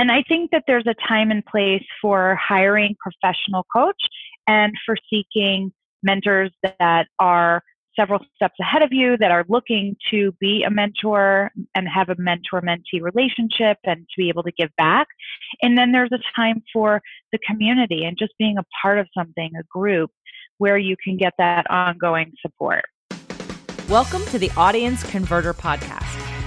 And I think that there's a time and place for hiring professional coach and for seeking mentors that are several steps ahead of you that are looking to be a mentor and have a mentor mentee relationship and to be able to give back. And then there's a time for the community and just being a part of something, a group where you can get that ongoing support. Welcome to the Audience Converter Podcast,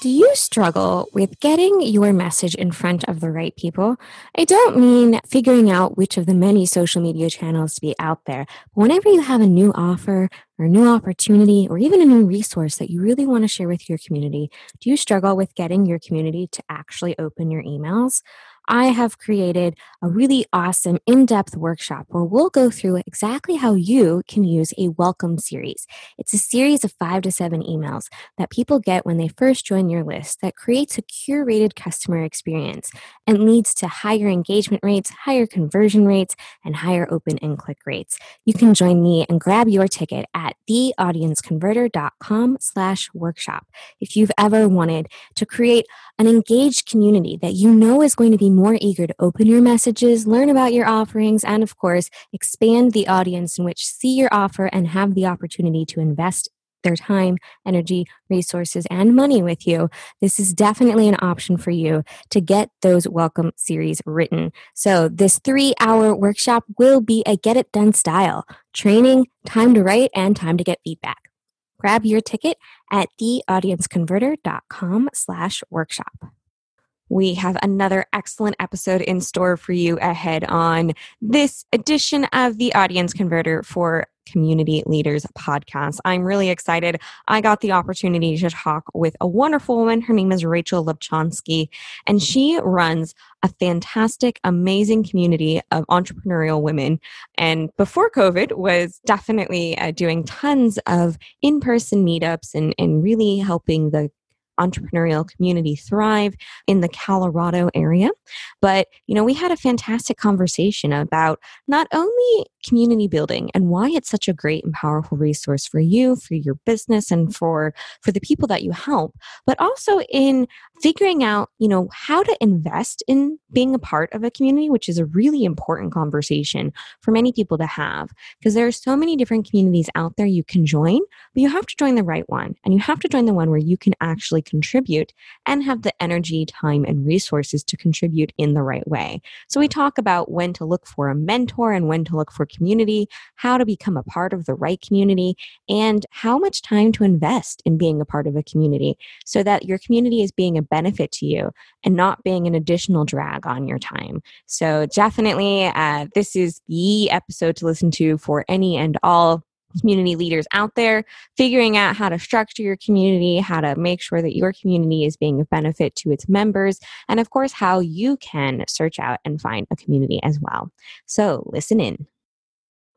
Do you struggle with getting your message in front of the right people? I don't mean figuring out which of the many social media channels to be out there. Whenever you have a new offer or a new opportunity or even a new resource that you really want to share with your community, do you struggle with getting your community to actually open your emails? I have created a really awesome in depth workshop where we'll go through exactly how you can use a welcome series. It's a series of five to seven emails that people get when they first join your list that creates a curated customer experience and leads to higher engagement rates, higher conversion rates, and higher open and click rates. You can join me and grab your ticket at theaudienceconverter.com slash workshop. If you've ever wanted to create an engaged community that you know is going to be more eager to open your messages, learn about your offerings, and of course, expand the audience in which see your offer and have the opportunity to invest their time, energy, resources, and money with you, this is definitely an option for you to get those welcome series written. So, this three hour workshop will be a get it done style training, time to write, and time to get feedback. Grab your ticket at theaudienceconverter.com slash workshop. We have another excellent episode in store for you ahead on this edition of the Audience Converter for Community Leaders podcast. I'm really excited. I got the opportunity to talk with a wonderful woman. Her name is Rachel Lubchansky, and she runs a fantastic, amazing community of entrepreneurial women. And before COVID, was definitely uh, doing tons of in-person meetups and, and really helping the entrepreneurial community thrive in the Colorado area. But, you know, we had a fantastic conversation about not only community building and why it's such a great and powerful resource for you, for your business and for for the people that you help, but also in figuring out, you know, how to invest in being a part of a community, which is a really important conversation for many people to have because there are so many different communities out there you can join, but you have to join the right one and you have to join the one where you can actually contribute and have the energy, time and resources to contribute in the right way. So we talk about when to look for a mentor and when to look for community, how to become a part of the right community, and how much time to invest in being a part of a community so that your community is being a benefit to you and not being an additional drag on your time. So, definitely, uh, this is the episode to listen to for any and all community leaders out there figuring out how to structure your community, how to make sure that your community is being a benefit to its members, and of course, how you can search out and find a community as well. So, listen in.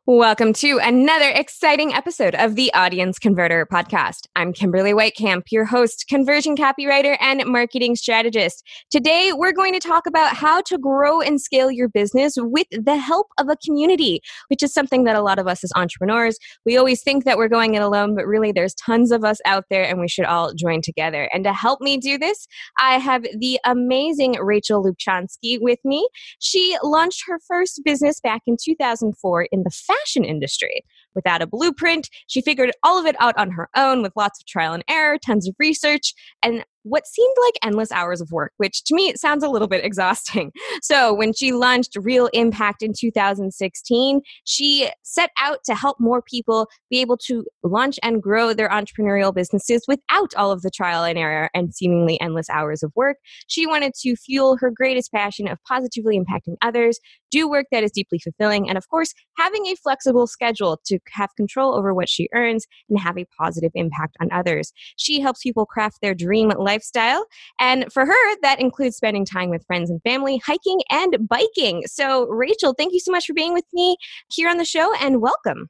Welcome to another exciting episode of the Audience Converter podcast. I'm Kimberly Weitkamp, your host, conversion copywriter, and marketing strategist. Today, we're going to talk about how to grow and scale your business with the help of a community, which is something that a lot of us as entrepreneurs, we always think that we're going it alone, but really there's tons of us out there and we should all join together. And to help me do this, I have the amazing Rachel Lubchansky with me. She launched her first business back in 2004 in the fashion industry. Without a blueprint, she figured all of it out on her own with lots of trial and error, tons of research, and what seemed like endless hours of work, which to me sounds a little bit exhausting. So, when she launched REL Impact in 2016, she set out to help more people be able to launch and grow their entrepreneurial businesses without all of the trial and error and seemingly endless hours of work. She wanted to fuel her greatest passion of positively impacting others, do work that is deeply fulfilling, and of course, having a flexible schedule to have control over what she earns and have a positive impact on others. She helps people craft their dream life lifestyle. And for her, that includes spending time with friends and family, hiking and biking. So, Rachel, thank you so much for being with me here on the show and welcome.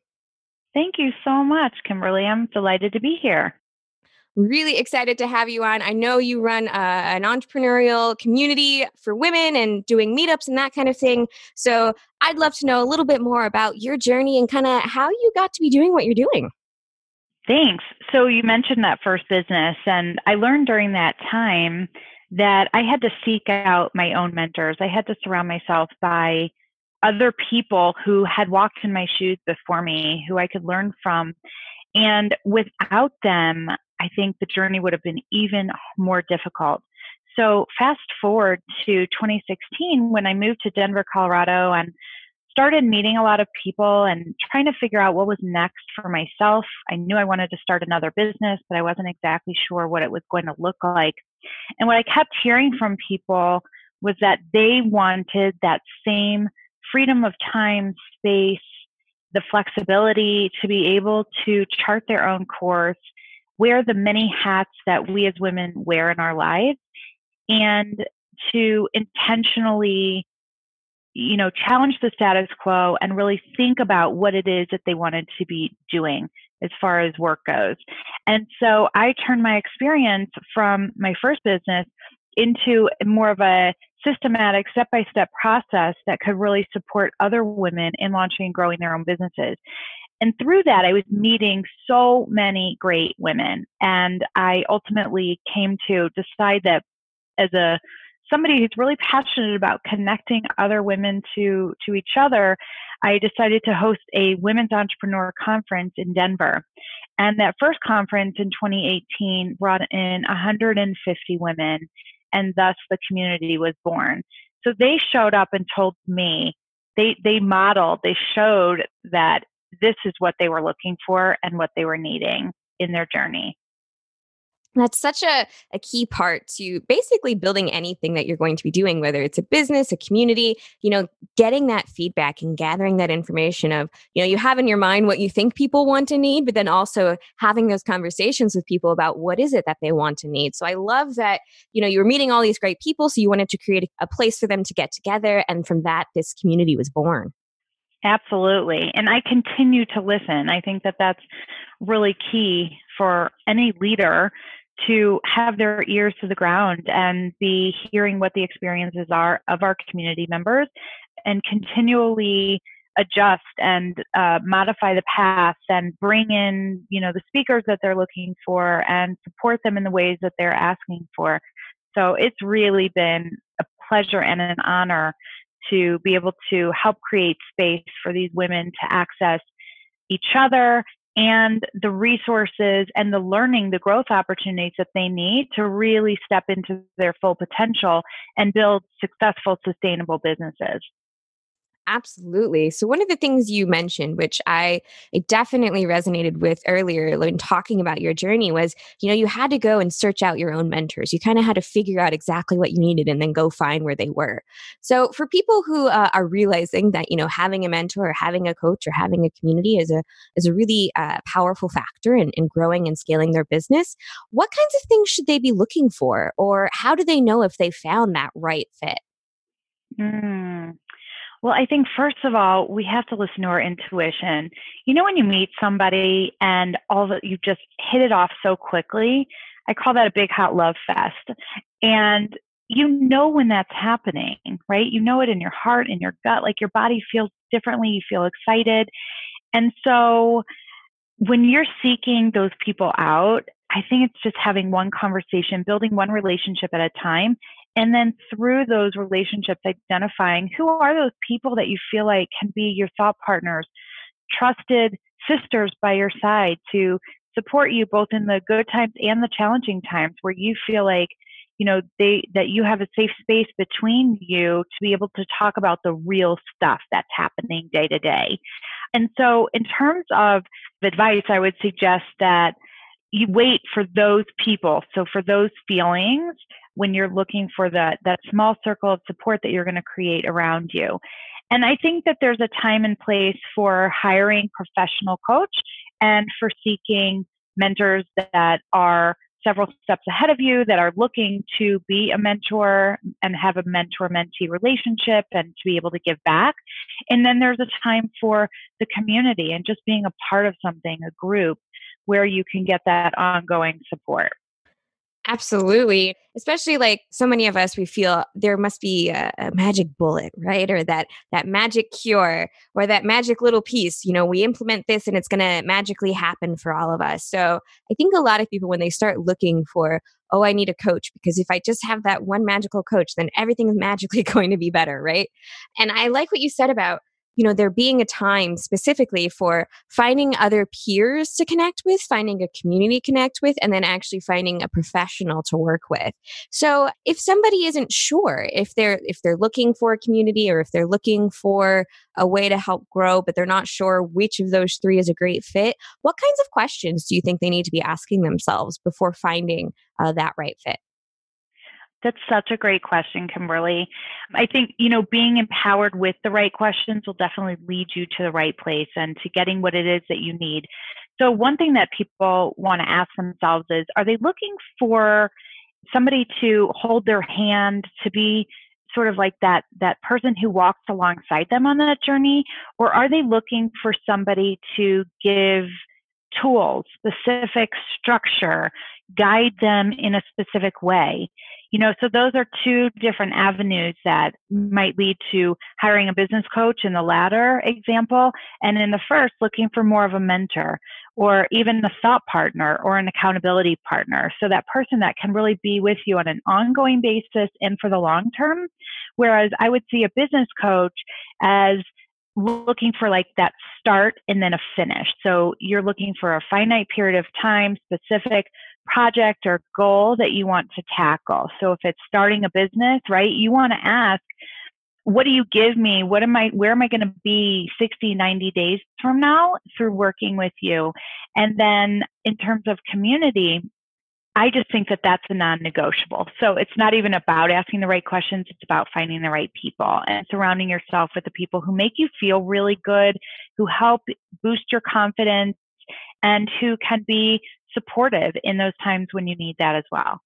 Thank you so much, Kimberly. I'm delighted to be here. Really excited to have you on. I know you run uh, an entrepreneurial community for women and doing meetups and that kind of thing. So I'd love to know a little bit more about your journey and kind of how you got to be doing what you're doing. Thanks. So you mentioned that first business, and I learned during that time that I had to seek out my own mentors. I had to surround myself by other people who had walked in my shoes before me, who I could learn from. And without them, I think the journey would have been even more difficult. So, fast forward to 2016 when I moved to Denver, Colorado, and started meeting a lot of people and trying to figure out what was next for myself. I knew I wanted to start another business, but I wasn't exactly sure what it was going to look like. And what I kept hearing from people was that they wanted that same freedom of time, space, the flexibility to be able to chart their own course, wear the many hats that we as women wear in our lives, and to intentionally you know, challenge the status quo and really think about what it is that they wanted to be doing as far as work goes. And so I turned my experience from my first business into more of a systematic step by step process that could really support other women in launching and growing their own businesses. And through that, I was meeting so many great women. And I ultimately came to decide that as a somebody who's really passionate about connecting other women to to each other, I decided to host a women's entrepreneur conference in Denver. And that first conference in 2018 brought in 150 women, and thus the community was born. So they showed up and told me, they, they modeled, they showed that this is what they were looking for and what they were needing in their journey that's such a, a key part to basically building anything that you're going to be doing whether it's a business a community you know getting that feedback and gathering that information of you know you have in your mind what you think people want to need but then also having those conversations with people about what is it that they want to need so i love that you know you were meeting all these great people so you wanted to create a place for them to get together and from that this community was born Absolutely. And I continue to listen. I think that that's really key for any leader to have their ears to the ground and be hearing what the experiences are of our community members and continually adjust and uh, modify the paths and bring in you know the speakers that they're looking for and support them in the ways that they're asking for. So it's really been a pleasure and an honor to be able to help create space for these women to access each other and the resources and the learning, the growth opportunities that they need to really step into their full potential and build successful, sustainable businesses. Absolutely. So one of the things you mentioned, which I definitely resonated with earlier when talking about your journey, was you know you had to go and search out your own mentors. You kind of had to figure out exactly what you needed and then go find where they were. So for people who uh, are realizing that you know having a mentor or having a coach or having a community is a is a really uh, powerful factor in, in growing and scaling their business, what kinds of things should they be looking for, or how do they know if they found that right fit? Mm. Well, I think first of all, we have to listen to our intuition. You know, when you meet somebody and all that you just hit it off so quickly, I call that a big hot love fest. And you know when that's happening, right? You know it in your heart, in your gut, like your body feels differently, you feel excited. And so when you're seeking those people out, I think it's just having one conversation, building one relationship at a time, and then through those relationships, identifying who are those people that you feel like can be your thought partners, trusted sisters by your side to support you both in the good times and the challenging times where you feel like you know they that you have a safe space between you to be able to talk about the real stuff that's happening day to day. And so in terms of advice i would suggest that you wait for those people. So for those feelings when you're looking for that that small circle of support that you're going to create around you. And I think that there's a time and place for hiring professional coach and for seeking mentors that are several steps ahead of you that are looking to be a mentor and have a mentor mentee relationship and to be able to give back. And then there's a time for the community and just being a part of something, a group where you can get that ongoing support. Absolutely. Especially like so many of us, we feel there must be a, a, magic bullet, right? Or that that magic cure or that magic little piece. You know, we implement this and it's going to magically happen for all of us. So I think a lot of people, when they start looking for, oh, I need a coach because if I just have that one magical coach, then everything is magically going to be better, right? And I like what you said about you know there being a time specifically for finding other peers to connect with finding a community to connect with and then actually finding a professional to work with. So if somebody isn't sure if they're if they're looking for a community or if they're looking for a way to help grow but they're not sure which of those three is a great fit what kinds of questions do you think they need to be asking themselves before finding uh, that right fit that's such a great question, Kimberly. I think, you know, being empowered with the right questions will definitely lead you to the right place and to getting what it is that you need. So, one thing that people want to ask themselves is are they looking for somebody to hold their hand, to be sort of like that that person who walks alongside them on that journey or are they looking for somebody to give tools specific structure guide them in a specific way you know, so those are two different avenues that might lead to hiring a business coach in the latter example. And in the first, looking for more of a mentor or even a thought partner or an accountability partner. So that person that can really be with you on an ongoing basis and for the long term. Whereas I would see a business coach as looking for like that start and then a finish. So you're looking for a finite period of time, specific project or goal that you want to tackle. So if it's starting a business, right, you want to ask, what do you give me? What am I, where am I going to be 60, 90 days from now through working with you? And then in terms of community, I just think that that's a non negotiable. So it's not even about asking the right questions, it's about finding the right people and surrounding yourself with the people who make you feel really good, who help boost your confidence, and who can be supportive in those times when you need that as well?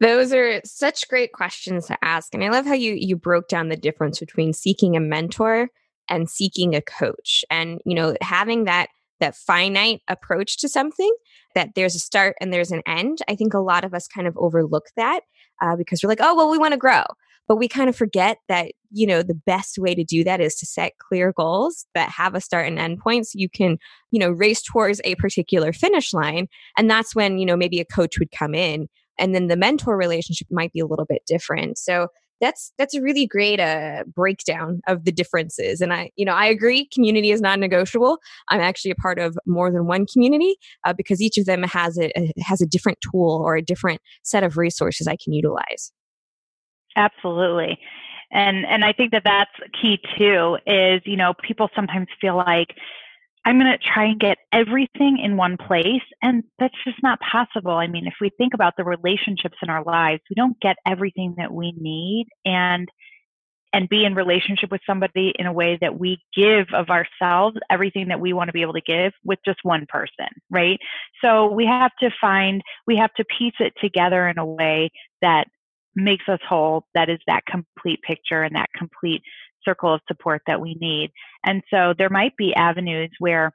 Those are such great questions to ask. And I love how you you broke down the difference between seeking a mentor and seeking a coach. And you know, having that that finite approach to something that there's a start and there's an end. I think a lot of us kind of overlook that uh, because we're like, oh, well, we want to grow. But we kind of forget that, you know, the best way to do that is to set clear goals that have a start and end point so you can, you know, race towards a particular finish line. And that's when, you know, maybe a coach would come in and then the mentor relationship might be a little bit different. So that's that's a really great uh, breakdown of the differences and i you know i agree community is non-negotiable i'm actually a part of more than one community uh, because each of them has a, has a different tool or a different set of resources i can utilize Absolutely. And and I think that that's key too is, you know, people sometimes feel like I'm going to try and get everything in one place and that's just not possible. I mean, if we think about the relationships in our lives, we don't get everything that we need and and be in relationship with somebody in a way that we give of ourselves everything that we want to be able to give with just one person, right? So we have to find, we have to piece it together in a way that makes us whole that is that complete picture and that complete circle of support that we need. And so there might be avenues where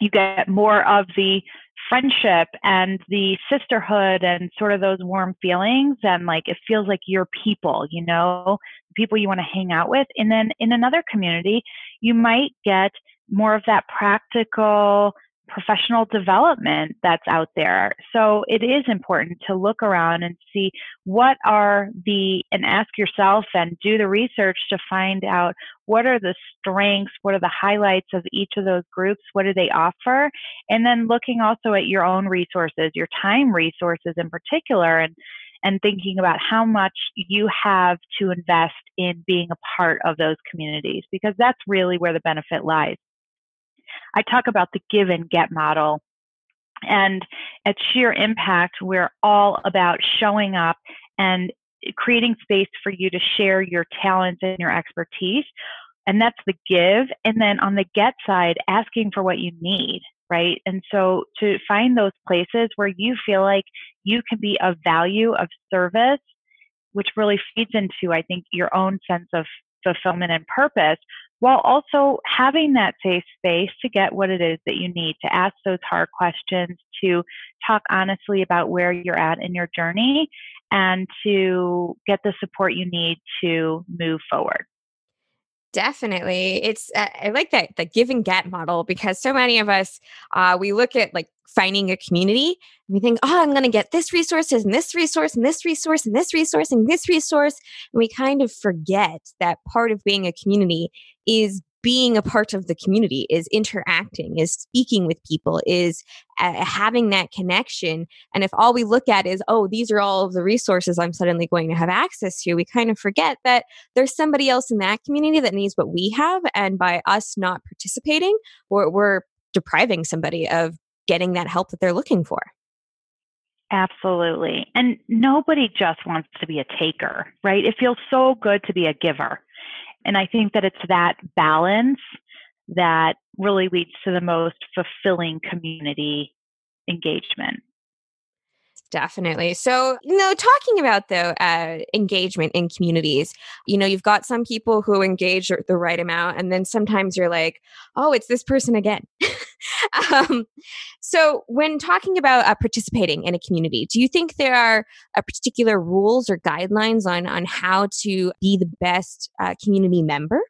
you get more of the friendship and the sisterhood and sort of those warm feelings and like it feels like your people you know people you want to hang out with. And then in another community you might get more of that practical professional development that's out there. So it is important to look around and see what are the, and ask yourself and do the research to find out what are the strengths, what are the highlights of each of those groups, what do they offer, and then looking also at your own resources, your time resources in particular, and and thinking about how much you have to invest in being a part of those communities because that's really where the benefit lies. I talk about the give and get model. And at Sheer Impact, we're all about showing up and creating space for you to share your talents and your expertise. And that's the give. And then on the get side, asking for what you need, right? And so to find those places where you feel like you can be of value, of service, which really feeds into, I think, your own sense of fulfillment and purpose while also having that safe space to get what it is that you need to ask those hard questions, to talk honestly about where you're at in your journey, and to get the support you need to move forward. Definitely. It's, uh, I like that, the give and get model because so many of us, uh, we look at like finding a community and we think, oh, I'm going to get this resources and this resource and this resource and this resource and this resource. And we kind of forget that part of being a community is being a part of the community is interacting is speaking with people is uh, having that connection and if all we look at is oh these are all of the resources i'm suddenly going to have access to we kind of forget that there's somebody else in that community that needs what we have and by us not participating we're, we're depriving somebody of getting that help that they're looking for Absolutely. And nobody just wants to be a taker, right? It feels so good to be a giver. And I think that it's that balance that really leads to the most fulfilling community engagement. Definitely. So, you know, talking about the uh, engagement in communities, you know, you've got some people who engage the right amount, and then sometimes you're like, oh, it's this person again. um, so, when talking about uh, participating in a community, do you think there are uh, particular rules or guidelines on on how to be the best uh, community member?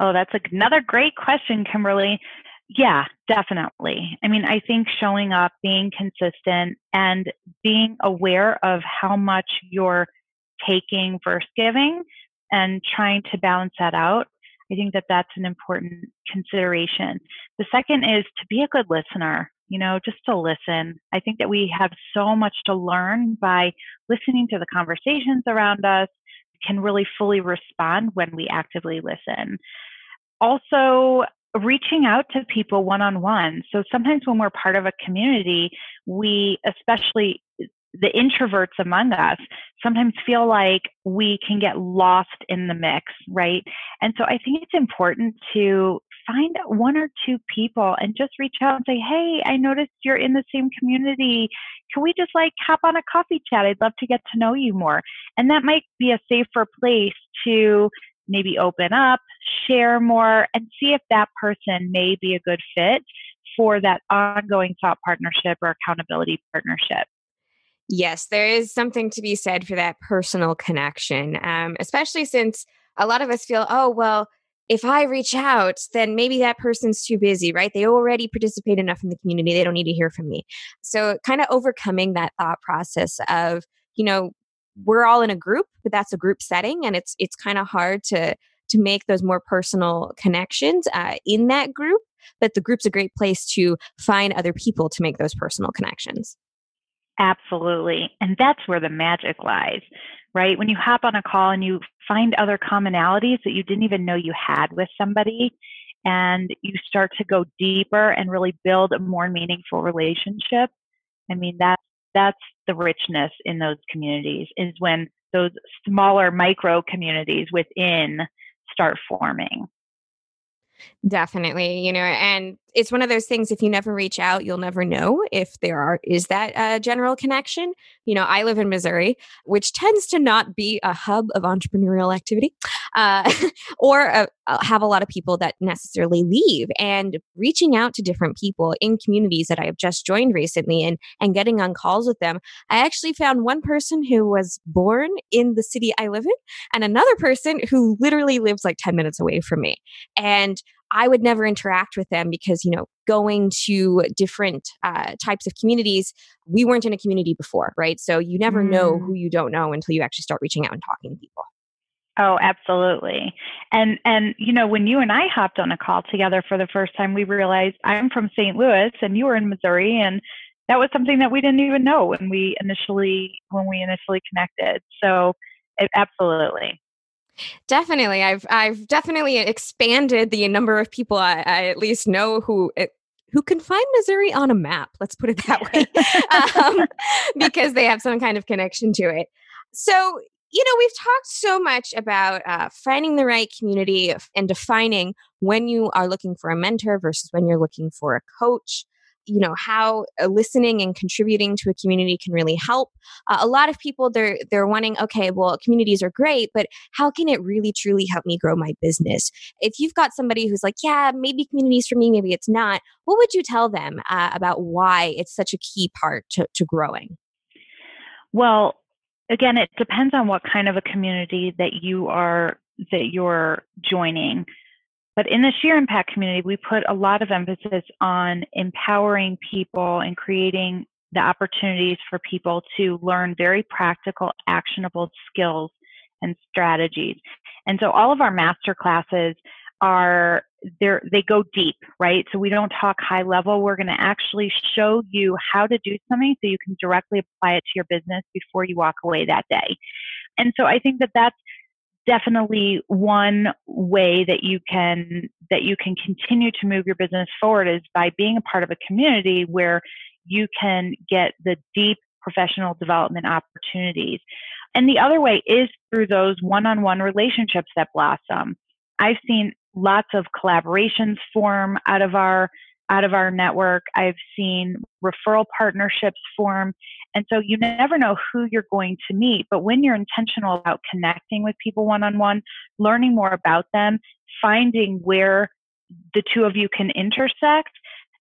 Oh, that's another great question, Kimberly. Yeah, definitely. I mean, I think showing up, being consistent, and being aware of how much you're taking versus giving and trying to balance that out, I think that that's an important consideration. The second is to be a good listener, you know, just to listen. I think that we have so much to learn by listening to the conversations around us, can really fully respond when we actively listen. Also, reaching out to people one on one. So sometimes when we're part of a community, we, especially the introverts among us, sometimes feel like we can get lost in the mix, right? And so I think it's important to find one or two people and just reach out and say, Hey, I noticed you're in the same community. Can we just like hop on a coffee chat? I'd love to get to know you more. And that might be a safer place to maybe open up, share more, and see if that person may be a good fit for that ongoing thought partnership or accountability partnership. Yes, there is something to be said for that personal connection, um, especially since a lot of us feel, oh, well, if I reach out, then maybe that person's too busy, right? They already participate enough in the community. They don't need to hear from me. So, kind of overcoming that thought process of, you know, we're all in a group, but that's a group setting, and it's it's kind of hard to to make those more personal connections uh, in that group. But the group's a great place to find other people to make those personal connections. Absolutely, and that's where the magic lies, right? When you hop on a call and you find other commonalities that you didn't even know you had with somebody, and you start to go deeper and really build a more meaningful relationship. I mean, that's that's the richness in those communities is when those smaller micro communities within start forming. Definitely, you know, and it's one of those things if you never reach out you'll never know if there are is that a general connection. You know i live in missouri which tends to not be a hub of entrepreneurial activity uh, or a, uh, have a lot of people that necessarily leave. And reaching out to different people in communities that i have just joined recently and and getting on calls with them i actually found one person who was born in the city i live in and another person who literally lives like 10 minutes away from me. And I would never interact with them because, you know, going to different uh, types of communities, we weren't in a community before, right? So you never mm. know who you don't know until you actually start reaching out and talking to people. Oh, absolutely. And and you know, when you and I hopped on a call together for the first time, we realized I'm from St. Louis and you were in Missouri and that was something that we didn't even know when we initially when we initially connected. So, it, absolutely. Definitely, I've I've definitely expanded the number of people I, I at least know who it, who can find Missouri on a map. Let's put it that way, um, because they have some kind of connection to it. So you know, we've talked so much about uh, finding the right community and defining when you are looking for a mentor versus when you're looking for a coach. You know how uh, listening and contributing to a community can really help. Uh, a lot of people they're they're wanting okay well communities are great but how can it really truly help me grow my business? If you've got somebody who's like yeah maybe communities for me maybe it's not what would you tell them uh, about why it's such a key part to, to growing? Well again it depends on what kind of a community that you are that you're joining but in the Sheer Impact community, we put a lot of emphasis on empowering people and creating the opportunities for people to learn very practical, actionable skills and strategies. And so all of our master classes are there they go deep, right? So we don't talk high level. We're going to actually show you how to do something so you can directly apply it to your business before you walk away that day. And so I think that that's definitely one way that you can that you can continue to move your business forward is by being a part of a community where you can get the deep professional development opportunities. And the other way is through those one-on-one relationships that blossom. I've seen lots of collaborations form out of our out of our network. I've seen referral partnerships form. And so you never know who you're going to meet. But when you're intentional about connecting with people one on one, learning more about them, finding where the two of you can intersect,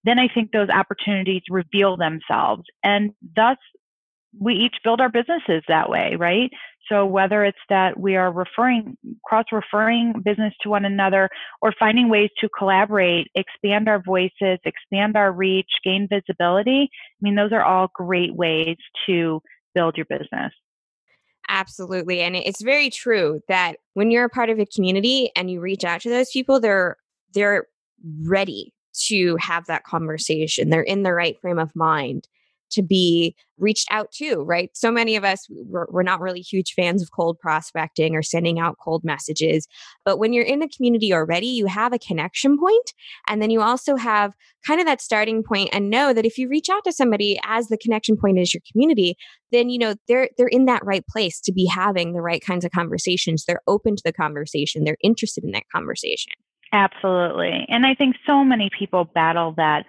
then I think those opportunities reveal themselves. And thus, we each build our businesses that way, right? So whether it's that we are referring, cross referring business to one another or finding ways to collaborate, expand our voices, expand our reach, gain visibility, I mean, those are all great ways to build your business. Absolutely. And it's very true that when you're a part of a community and you reach out to those people, they're they're ready to have that conversation. They're in the right frame of mind to be reached out to, right? So many of us, we're, we're, not really huge fans of cold prospecting or sending out cold messages. But when you're in a community already, you have a connection point, And then you also have kind of that starting point and know that if you reach out to somebody as the connection point is your community, then, you know, they're, they're in that right place to be having the right kinds of conversations. They're open to the conversation. They're interested in that conversation. Absolutely. And I think so many people battle that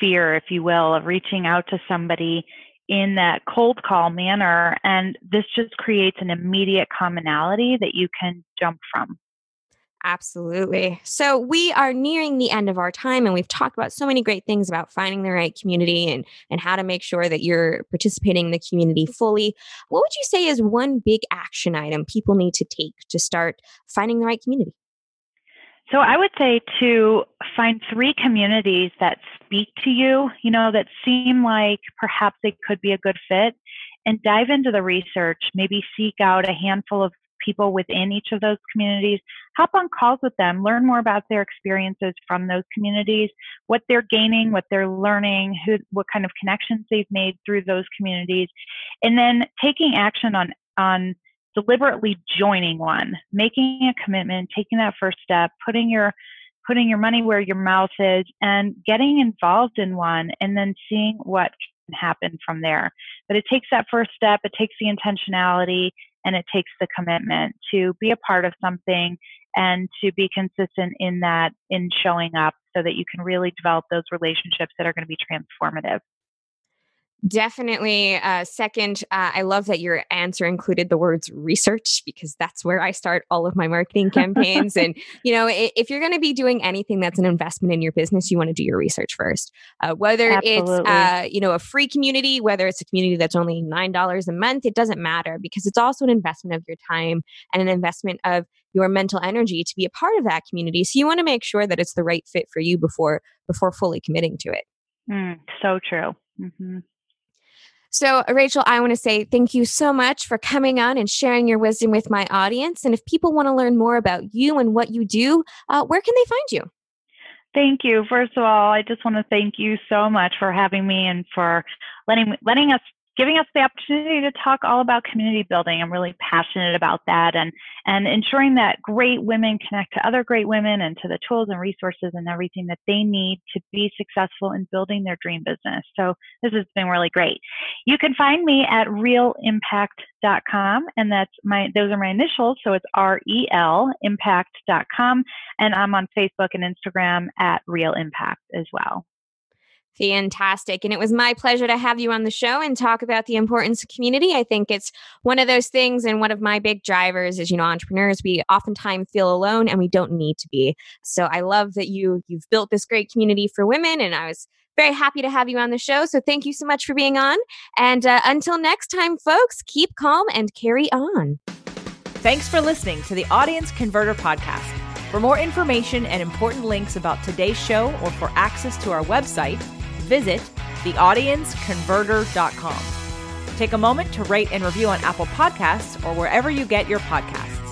fear, if you will, of reaching out to somebody in that cold call manner. And this just creates an immediate commonality that you can jump from. Absolutely. So we are nearing the end of our time and we've talked about so many great things about finding the right community and and how to make sure that you're participating in the community fully. What would you say is one big action item people need to take to start finding the right community? So I would say to find three communities that speak to you, you know, that seem like perhaps they could be a good fit and dive into the research, maybe seek out a handful of people within each of those communities, hop on calls with them, learn more about their experiences from those communities, what they're gaining, what they're learning, who, what kind of connections they've made through those communities, and then taking action on, on deliberately joining one, making a commitment, taking that first step, putting your putting your money where your mouth is and getting involved in one and then seeing what can happen from there. But it takes that first step, it takes the intentionality and it takes the commitment to be a part of something and to be consistent in that in showing up so that you can really develop those relationships that are going to be transformative. Definitely. Uh, second, uh, I love that your answer included the words research because that's where I start all of my marketing campaigns. and, you know, if you're going to be doing anything that's an investment in your business, you want to do your research first. Uh, whether Absolutely. it's, uh, you know, a free community, whether it's a community that's only $9 a month, it doesn't matter because it's also an investment of your time and an investment of your mental energy to be a part of that community. So you want to make sure that it's the right fit for you before before fully committing to it. Mm, so true. Mm-hmm. So, Rachel, I want to say thank you so much for coming on and sharing your wisdom with my audience. And if people want to learn more about you and what you do, uh, where can they find you? Thank you. First of all, I just want to thank you so much for having me and for letting letting us giving us the opportunity to talk all about community building. I'm really passionate about that and, and ensuring that great women connect to other great women and to the tools and resources and everything that they need to be successful in building their dream business. So this has been really great. You can find me at relimpact.com and that's my, those are my initials. So it's R-E-L impact.com and I'm on Facebook and Instagram at REL Impact as well. Fantastic. And it was my pleasure to have you on the show and talk about the importance of community. I think it's one of those things and one of my big drivers is, you know, entrepreneurs, we oftentimes feel alone and we don't need to be. So I love that you you've built this great community for women and I was very happy to have you on the show. So thank you so much for being on. And uh, until next time, folks, keep calm and carry on. Thanks for listening to the Audience Converter Podcast. For more information and important links about today's show or for access to our website, visit theaudienceconverter.com. Take a moment to rate and review on Apple Podcasts or wherever you get your podcasts.